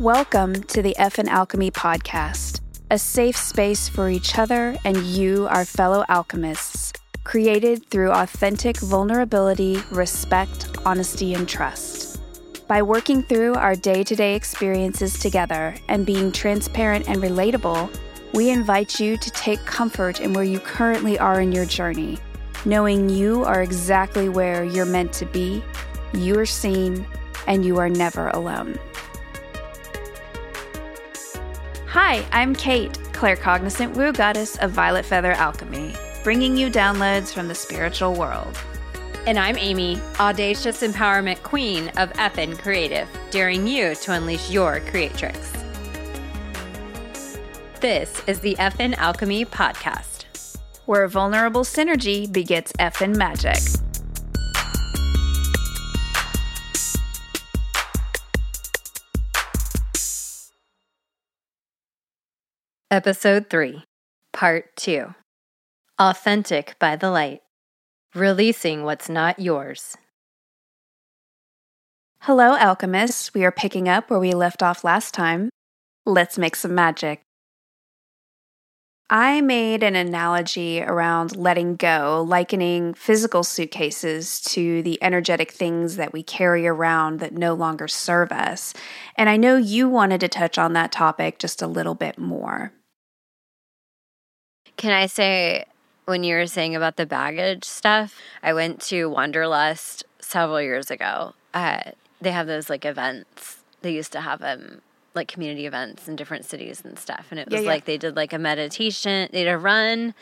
Welcome to the Effin Alchemy podcast, a safe space for each other and you, our fellow alchemists, created through authentic vulnerability, respect, honesty, and trust. By working through our day to day experiences together and being transparent and relatable, we invite you to take comfort in where you currently are in your journey, knowing you are exactly where you're meant to be, you are seen, and you are never alone. Hi, I'm Cate, claircognizant woo goddess of Violet Feather Alchemy, bringing you downloads from the spiritual world. And I'm Amy, audacious empowerment queen of Effin Creative, daring you to unleash your creatrix. This is the Effin Alchemy podcast, where vulnerable synergy begets FN magic. Episode 3, Part 2 Authentic by the Light Releasing What's Not Yours. Hello, alchemists. We are picking up where we left off last time. Let's make some magic. I made an analogy around letting go, likening physical suitcases to the energetic things that we carry around that no longer serve us. And I know you wanted to touch on that topic just a little bit more. Can I say, when you were saying about the baggage stuff, I went to Wanderlust several years ago. Uh, they have those like events. They used to have them um, like community events in different cities and stuff. And it was yeah, yeah. like they did like a meditation, they did a run,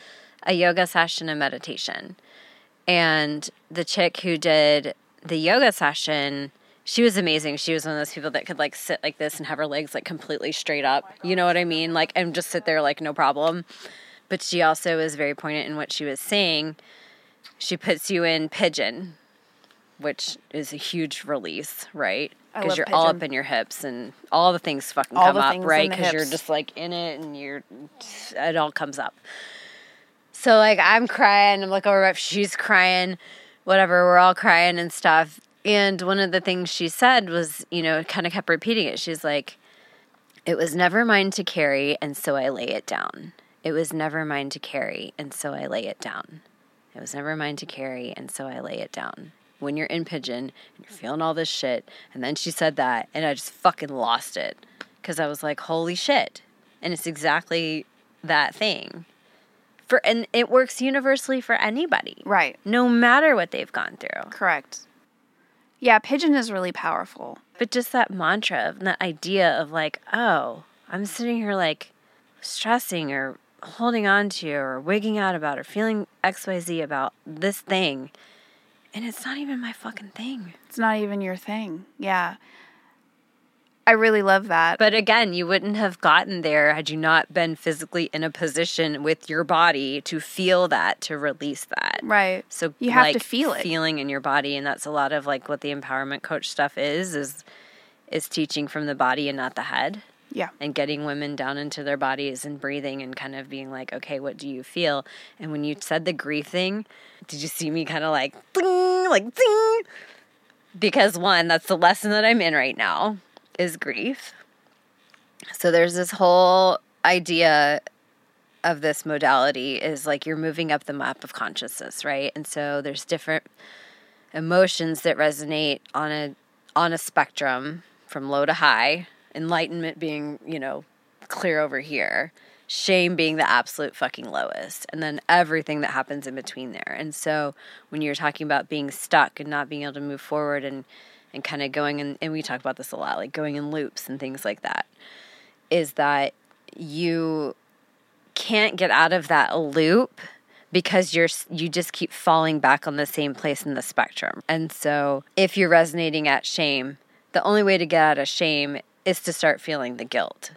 a yoga session, a meditation. And the chick who did the yoga session, she was amazing. She was one of those people that could like sit like this and have her legs like completely straight up. You know what I mean? Like, and just sit there like no problem but she also was very poignant in what she was saying. She puts you in pigeon, which is a huge release, right? Because you're pigeon. all up in your hips and all the things fucking all come up, right? Because you're just like in it and you're, it all comes up. So like I'm crying, I'm like oh, over, she's crying, whatever. We're all crying and stuff. And one of the things she said was, you know, kind of kept repeating it. She's like, "It was never mine to carry, and so I lay it down." It was never mine to carry, and so I lay it down. It was never mine to carry, and so I lay it down. When you're in Pigeon and you're feeling all this shit, and then she said that, and I just fucking lost it because I was like, holy shit. And it's exactly that thing. For and it works universally for anybody. Right. No matter what they've gone through. Correct. Yeah, pigeon is really powerful. But just that mantra and that idea of like, oh, I'm sitting here like stressing or holding on to or wigging out about or feeling XYZ about this thing. And it's not even my fucking thing. It's not even your thing. Yeah. I really love that. But again, you wouldn't have gotten there had you not been physically in a position with your body to feel that, to release that. Right. So you have like, to feel it. Feeling in your body. And that's a lot of like what the empowerment coach stuff is, is is teaching from the body and not the head. Yeah. And getting women down into their bodies and breathing and kind of being like, okay, what do you feel? And when you said the grief thing, did you see me kind of like, ding, like, ding? Because one, that's the lesson that I'm in right now is grief. So there's this whole idea of this modality is like you're moving up the map of consciousness, right? And so there's different emotions that resonate on a on a spectrum from low to high enlightenment being, you know, clear over here, shame being the absolute fucking lowest, and then everything that happens in between there. And so when you're talking about being stuck and not being able to move forward and and kind of going in, and we talk about this a lot, like going in loops and things like that, is that you can't get out of that loop because you're you just keep falling back on the same place in the spectrum. And so if you're resonating at shame, the only way to get out of shame is to start feeling the guilt.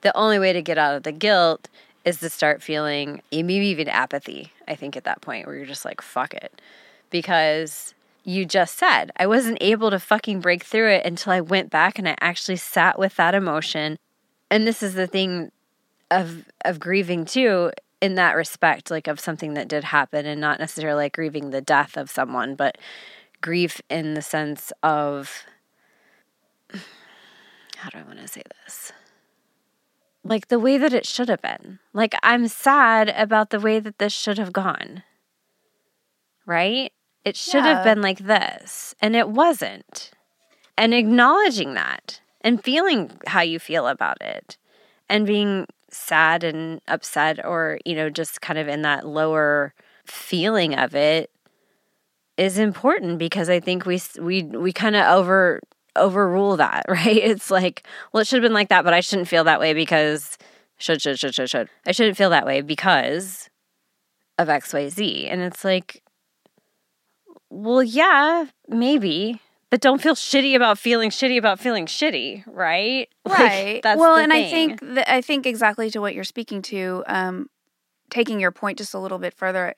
The only way to get out of the guilt is to start feeling maybe even apathy, I think, at that point where you're just like, fuck it. Because you just said, I wasn't able to fucking break through it until I went back and I actually sat with that emotion. And this is the thing of of grieving too in that respect like of something that did happen and not necessarily like grieving the death of someone but grief in the sense of how do I want to say this? Like the way that it should have been. Like I'm sad about the way that this should have gone. Right? It should Yeah. have been like this, and it wasn't. And acknowledging that and feeling how you feel about it and being sad and upset or, you know, just kind of in that lower feeling of it is important because I think we we we kind of over overrule that, right? It's like, well, it should have been like that, but I shouldn't feel that way because should should should should should. I shouldn't feel that way because of X Y Z, and it's like, well, yeah, maybe, but don't feel shitty about feeling shitty about feeling shitty, right? Like, right that's well and i think that i think exactly to what you're speaking to um taking your point just a little bit further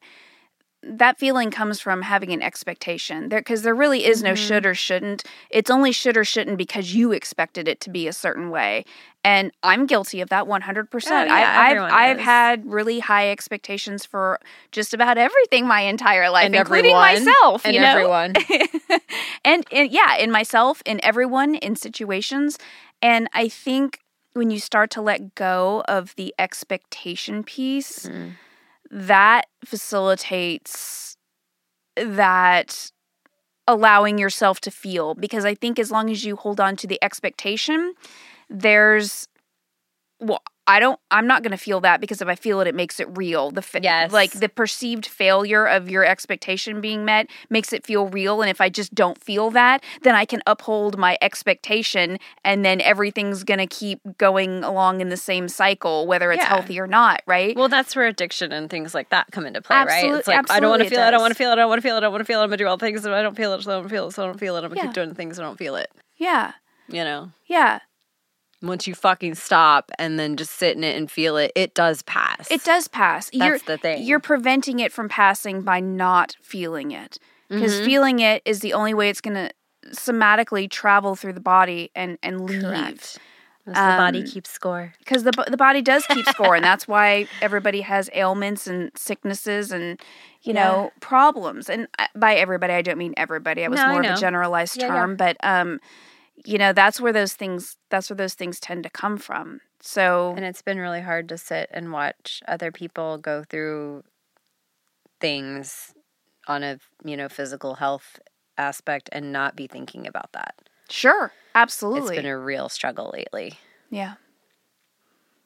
that feeling comes from having an expectation there because there really is no Mm-hmm. should or shouldn't it's only should or shouldn't because you expected it to be a certain way and i'm guilty of that 100% Oh, yeah, I, i've i've had really high expectations for just about everything my entire life And including everyone. myself And you know everyone. and, and yeah, in myself, in everyone, in situations. And I think when you start to let go of the expectation piece, Mm. That facilitates that allowing yourself to feel. Because I think as long as you hold on to the expectation, there's well, I don't I'm not going to feel that because if I feel it it makes it real. The fa- Yes. like the perceived failure of your expectation being met makes it feel real and if I just don't feel that, then I can uphold my expectation and then everything's going to keep going along in the same cycle whether it's Yeah. healthy or not, right? Well, that's where addiction and things like that come into play, right? Absolute- It's like I don't want to feel it, I don't want to feel it, I don't want to feel it, I don't want to feel it. I'm gonna do all things, and I don't feel it, so I don't feel it, so I don't feel it. I'm gonna Yeah. keep doing things, I don't feel it. yeah. You know, Yeah. Once you fucking stop and then just sit in it and feel it, it does pass. It does pass. you're, That's the thing. You're preventing it from passing by not feeling it. Because Mhm. feeling it is the only way it's going to somatically travel through the body and, and leave. Correct. As the body Um, keeps score. Because the, the body does keep score. and that's why everybody has ailments and sicknesses and, you know, problems. And uh, by everybody, I don't mean everybody. It was No, I more of a generalized Yeah, yeah. term. But, um, you know, that's where those things, that's where those things tend to come from. So, And it's been really hard to sit and watch other people go through things on a you know physical health aspect and not be thinking about that. sure. Absolutely. It's been a real struggle lately. Yeah.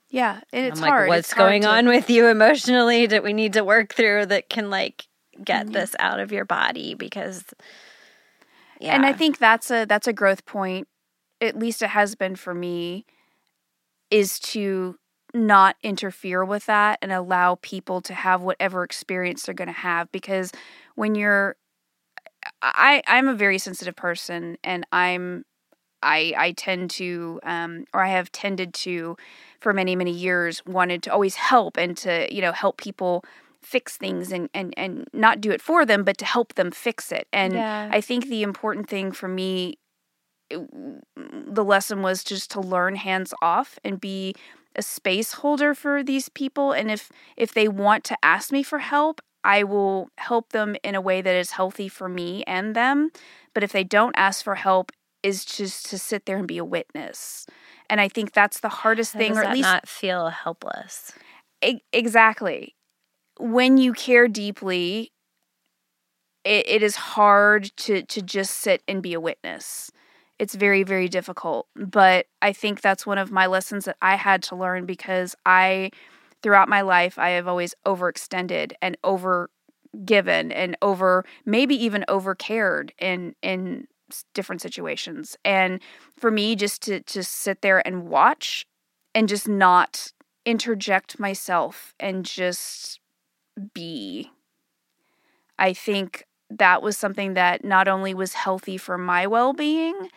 Yeah, and it's I'm like, hard. what's It's hard going to- on with you emotionally that we need to work through that can like get Yeah. this out of your body because yeah. And I think that's a that's a growth point. At least it has been for me is to not interfere with that and allow people to have whatever experience they're going to have because when you're I I'm a very sensitive person and I'm I I tend to um or I have tended to for many many years wanted to always help and to you know help people fix things and and and not do it for them but to help them fix it and Yeah. I think the important thing for me it- the lesson was just to learn hands off and be a space holder for these people and if if they want to ask me for help I will help them in a way that is healthy for me and them but if they don't ask for help is just to sit there and be a witness and I think that's the hardest How thing or at least not feel helpless. E- exactly. When you care deeply, it, it is hard to to just sit and be a witness. It's very very difficult, but I think that's one of my lessons that I had to learn because I throughout my life I have always overextended and over given and over maybe even over cared in in different situations. And for me just to to sit there and watch and just not interject myself and just be. I think that was something that not only was healthy for my well being,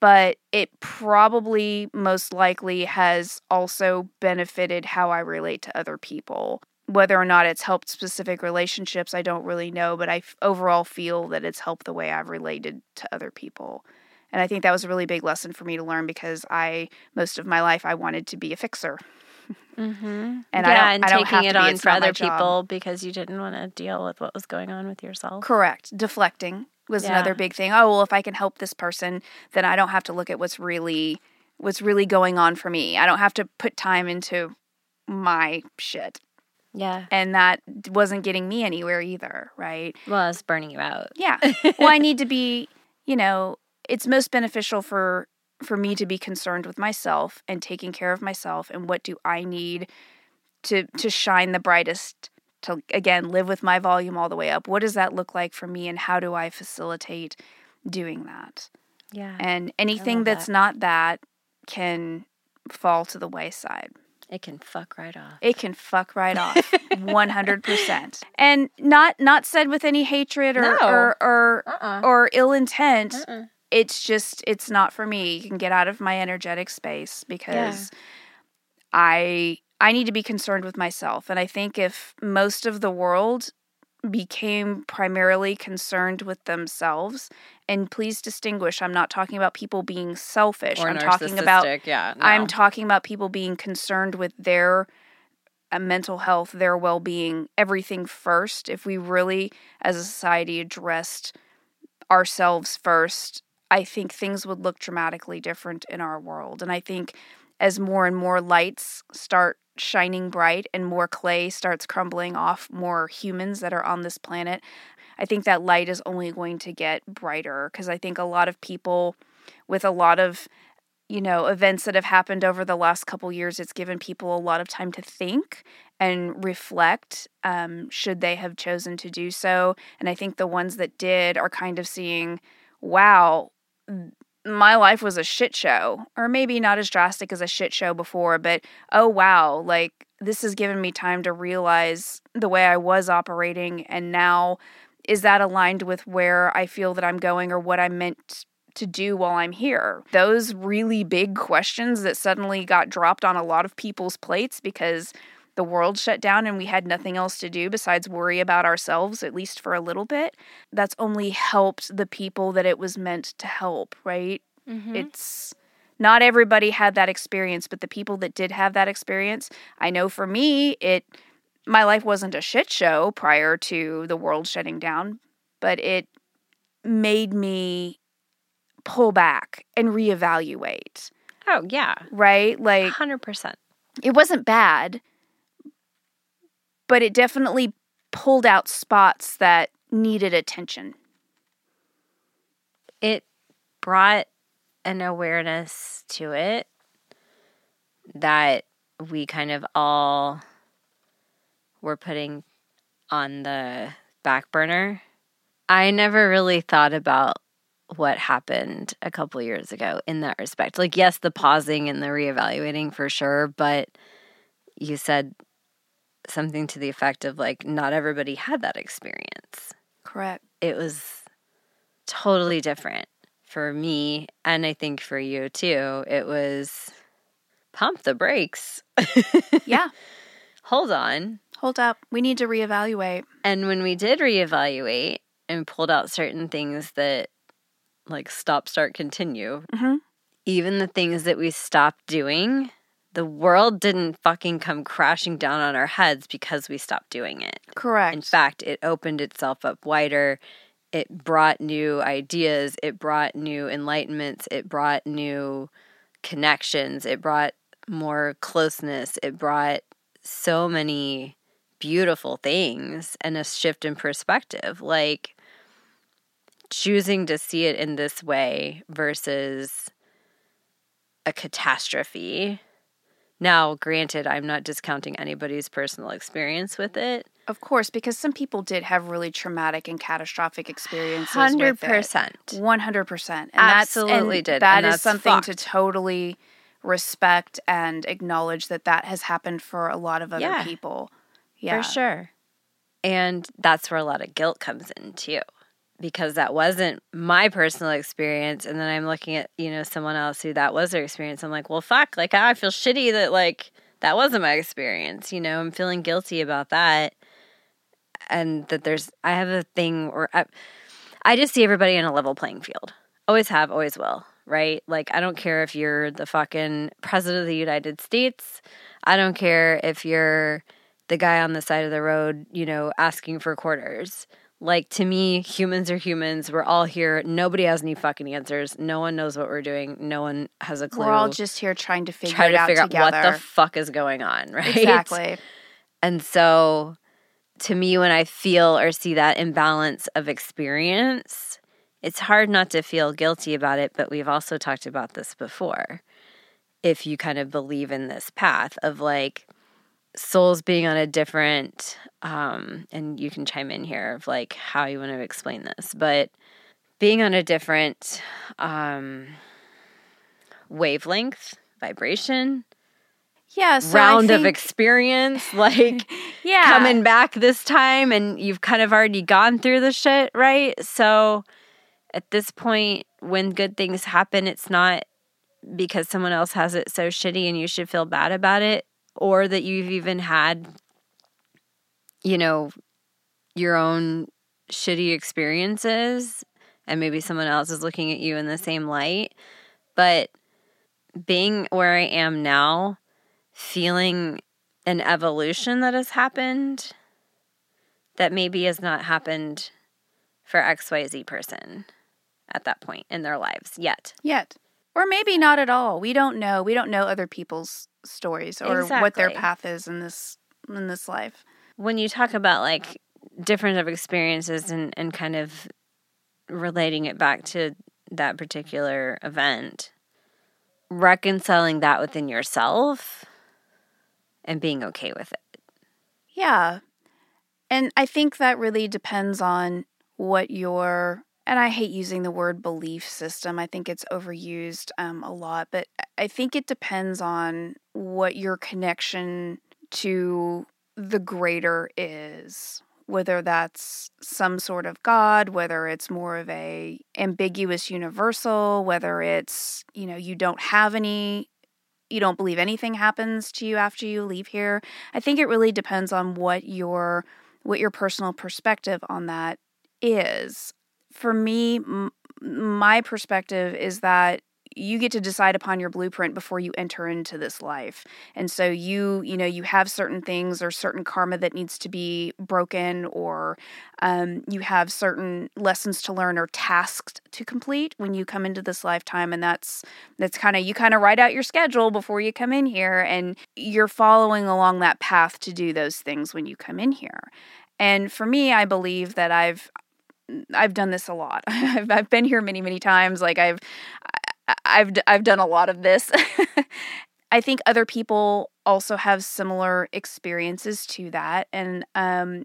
but it probably most likely has also benefited how I relate to other people. Whether or not it's helped specific relationships, I don't really know, but I overall feel that it's helped the way I've related to other people. And I think that was a really big lesson for me to learn because I, most of my life, I wanted to be a fixer. Mm-hmm. And yeah, I don't- and I don't taking it on for other people because you didn't want to deal with what was going on with yourself. Correct. Deflecting was Yeah. another big thing. Oh, well, if I can help this person, then I don't have to look at what's really what's really going on for me. I don't have to put time into my shit. Yeah. And that wasn't getting me anywhere either, right? Well, it's burning you out. Yeah. well, I need to be, you know, it's most beneficial for for me to be concerned with myself and taking care of myself and what do I need to to shine the brightest to again live with my volume all the way up. What does that look like for me and how do I facilitate doing that? Yeah. And anything that's that. not that can fall to the wayside. It can fuck right off. It can fuck right off, one hundred percent, and not not said with any hatred or No. or or, Uh-uh. or ill intent. Uh-uh. It's just it's not for me. You can get out of my energetic space because I I need to be concerned with myself, and I think if most of the world became primarily concerned with themselves, and please distinguish, I'm not talking about people being selfish. Or I'm talking about yeah. I'm talking about people being concerned with their uh, mental health, their well being, everything first. If we really, as a society, addressed ourselves first, I think things would look dramatically different in our world. And I think as more and more lights start shining bright and more clay starts crumbling off more humans that are on this planet, I think that light is only going to get brighter because I think a lot of people with a lot of you know events that have happened over the last couple years it's given people a lot of time to think and reflect um, should they have chosen to do so and i think the ones that did are kind of seeing wow my life was a shit show or maybe not as drastic as a shit show before but oh wow like this has given me time to realize the way i was operating and now is that aligned with where i feel that i'm going or what i'm meant to do while I'm here? Those really big questions that suddenly got dropped on a lot of people's plates because the world shut down and we had nothing else to do besides worry about ourselves, at least for a little bit. That's only helped the people that it was meant to help, right? Mhm. It's not everybody had that experience, but the people that did have that experience, I know for me, it my life wasn't a shit show prior to the world shutting down, but it made me pull back and reevaluate, Oh, yeah. right? Like 100%. it wasn't bad, but it definitely pulled out spots that needed attention. It brought an awareness to it that we kind of all were putting on the back burner. I never really thought about what happened a couple years ago in that respect. Like, yes, the pausing and the reevaluating for sure, but you said something to the effect of like, not everybody had that experience. Correct. It was totally different for me, and I think for you too. It was pump the brakes, Yeah. hold on. Hold up. We need to reevaluate. And when we did reevaluate and pulled out certain things that like stop, start, continue, Mhm. even the things that we stopped doing, the world didn't fucking come crashing down on our heads because we stopped doing it. Correct. In fact, it opened itself up wider. It brought new ideas, it brought new enlightenments, it brought new connections, it brought more closeness, it brought so many beautiful things and a shift in perspective. Like choosing to see it in this way versus a catastrophe. Now, granted, I'm not discounting anybody's personal experience with it. Of course, because some people did have really traumatic and catastrophic experiences. Hundred percent, One hundred percent. Absolutely and did, That and is something to totally respect and acknowledge that that has happened for a lot of other Yeah. people. Yeah, For sure. And that's where a lot of guilt comes in too. Because that wasn't my personal experience. And then I'm looking at, you know, someone else who that was their experience. I'm like, well, fuck. Like, I feel shitty that, like, that wasn't my experience. You know, I'm feeling guilty about that. And that there's, I have a thing where I, I just see everybody in a level playing field. Always have, always will. Right? Like, I don't care if you're the fucking president of the United States. I don't care if you're the guy on the side of the road, you know, asking for quarters. Like to me, humans are humans. We're all here. Nobody has any fucking answers. No one knows what we're doing. No one has a clue. We're all just here trying to figure try it to out figure together. out what the fuck is going on, right? Exactly. And so to me, when I feel or see that imbalance of experience, it's hard not to feel guilty about it. But we've also talked about this before. If you kind of believe in this path of like souls being on a different, um, and you can chime in here of like how you want to explain this, but being on a different um, wavelength, vibration, Yeah. So round of experience, like yeah. coming back this time and you've kind of already gone through the shit, right? So at this point, when good things happen, it's not because someone else has it so shitty and you should feel bad about it, or that you've even had, you know, your own shitty experiences and maybe someone else is looking at you in the same light. But being where I am now, feeling an evolution that has happened that maybe has not happened for XYZ person at that point in their lives yet. Yet. Or maybe not at all. We don't know. We don't know other people's stories or what their path is in this in this life. When you talk about like different of experiences and, and kind of relating it back to that particular event, reconciling that within yourself and being okay with it. Yeah. And I think that really depends on what your and I hate using the word belief system. I think it's overused um, a lot, but I think it depends on what your connection to the greater is. Whether that's some sort of God, whether it's more of a ambiguous universal, whether it's you know you don't have any, you don't believe anything happens to you after you leave here. I think it really depends on what your what your personal perspective on that is. For me, m- my perspective is that you get to decide upon your blueprint before you enter into this life. And so you, you know, you have certain things or certain karma that needs to be broken or um, you have certain lessons to learn or tasks to complete when you come into this lifetime and that's that's kind of you kind of write out your schedule before you come in here and you're following along that path to do those things when you come in here. And for me, I believe that I've I've done this a lot. I've I've been here many many times. Like I've I've I've done a lot of this. I think other people also have similar experiences to that, and um,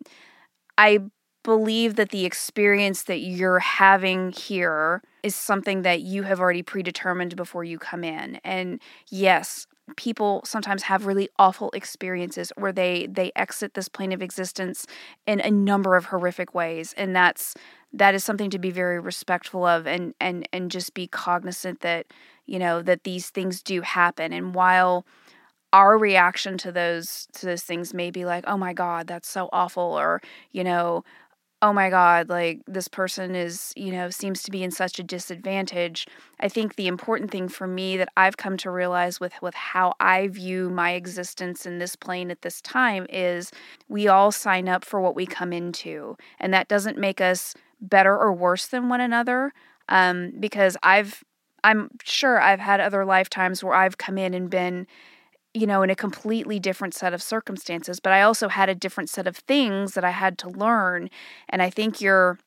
I believe that the experience that you're having here is something that you have already predetermined before you come in. And yes, people sometimes have really awful experiences where they they exit this plane of existence in a number of horrific ways and that's that is something to be very respectful of and and and just be cognizant that you know that these things do happen. And while our reaction to those to those things may be like oh my god that's so awful or you know oh my god like this person is you know seems to be in such a disadvantage i think the important thing for me that i've come to realize with with how i view my existence in this plane at this time is we all sign up for what we come into. And that doesn't make us better or worse than one another um, because i've i'm sure i've had other lifetimes where i've come in and been you know, in a completely different set of circumstances, but I also had a different set of things that I had to learn. And I think you're,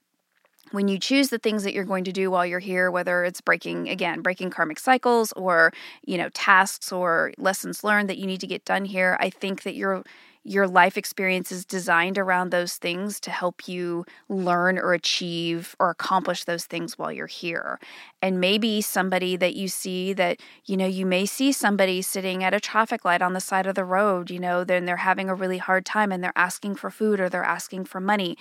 when you choose the things that you're going to do while you're here, whether it's breaking, again, breaking karmic cycles or, you know, tasks or lessons learned that you need to get done here, I think that your your life experience is designed around those things to help you learn or achieve or accomplish those things while you're here. And maybe somebody that you see that, you know, you may see somebody sitting at a traffic light on the side of the road, you know, then they're having a really hard time and they're asking for food or they're asking for money.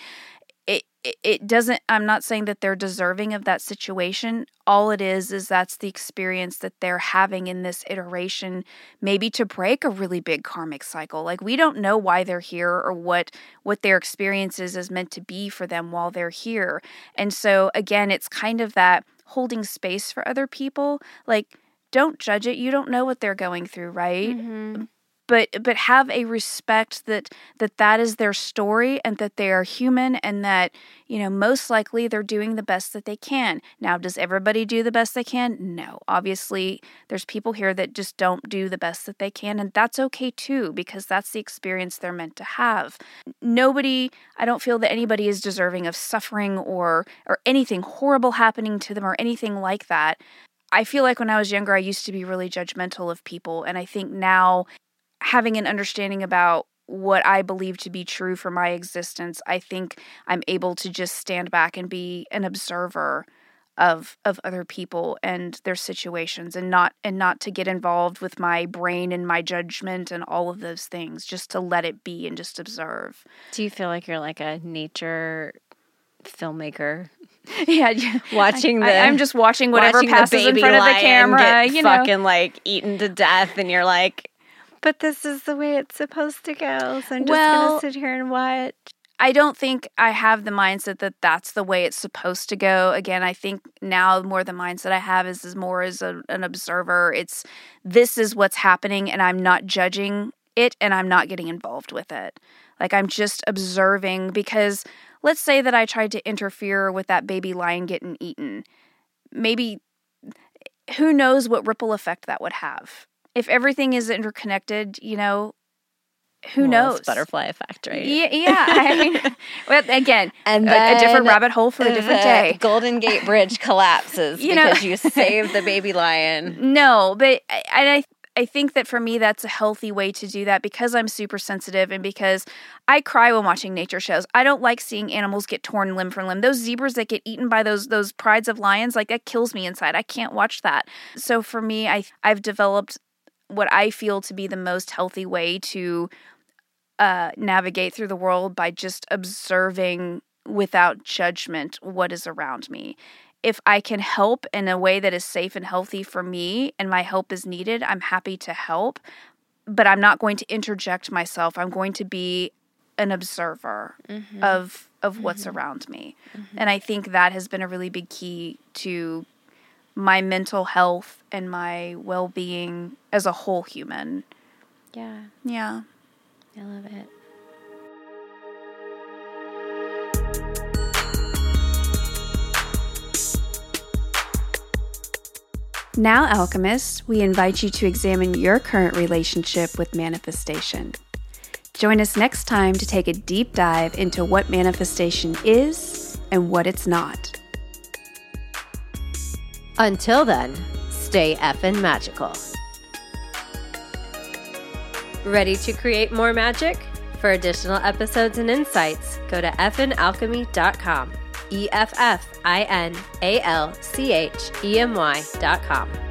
It, it, doesn't, I'm not saying that they're deserving of that situation. All it is, is that's the experience that they're having in this iteration, maybe to break a really big karmic cycle. Like we don't know why they're here or what, what their experiences is meant to be for them while they're here. And so again, it's kind of that holding space for other people. Like, don't judge it. You don't know what they're going through, right? Mm-hmm. But but have a respect that that that is their story and that they are human and that you know most likely they're doing the best that they can. Now does everybody do the best they can? No. Obviously there's people here that just don't do the best that they can and that's okay too because that's the experience they're meant to have. Nobody i don't feel that anybody is deserving of suffering or or anything horrible happening to them or anything like that. I feel like when I was younger, I used to be really judgmental of people. And I think now having an understanding about what I believe to be true for my existence, I think I'm able to just stand back and be an observer of of other people and their situations and not and not to get involved with my brain and my judgment and all of those things just to let it be and just observe. Do you feel like you're like a nature filmmaker yeah, watching the. I, am just watching whatever watching passes in front of the camera. you know, fucking like eaten to death, and you're like, but this is the way it's supposed to go. So I'm just Well- gonna sit here and watch. I don't think I have the mindset that that's the way it's supposed to go. Again, I think now more the mindset I have is, is more as a, an observer. It's this is what's happening, and I'm not judging it, and I'm not getting involved with it. Like I'm just observing because let's say that I tried to interfere with that baby lion getting eaten. Maybe who knows what ripple effect that would have. If everything is interconnected, you know, who Well, knows? butterfly effect, right? Yeah, yeah. I mean, well, again, And a, a different rabbit hole for a different uh, day. Golden Gate Bridge collapses You know- because you saved the baby lion. No, but I, and I I think that for me that's a healthy way to do that because I'm super sensitive and because I cry when watching nature shows. I don't like seeing animals get torn limb from limb. Those zebras that get eaten by those those prides of lions, like that kills me inside. I can't watch that. So for me, I I've developed what I feel to be the most healthy way to uh, navigate through the world by just observing without judgment what is around me. If I can help in a way that is safe and healthy for me and my help is needed, I'm happy to help, but I'm not going to interject myself. I'm going to be an observer mm-hmm. of of what's mm-hmm. around me. Mm-hmm. And I think that has been a really big key to my mental health and my well-being as a whole human. Yeah, Yeah. I love it. Now, alchemists, we invite you to examine your current relationship with manifestation. Join us next time to take a deep dive into what manifestation is and what it's not. Until then, stay effin' magical. Ready to create more magic? For additional episodes and insights, go to effinalchemy.com. E F F I N A L C H E M Y.com.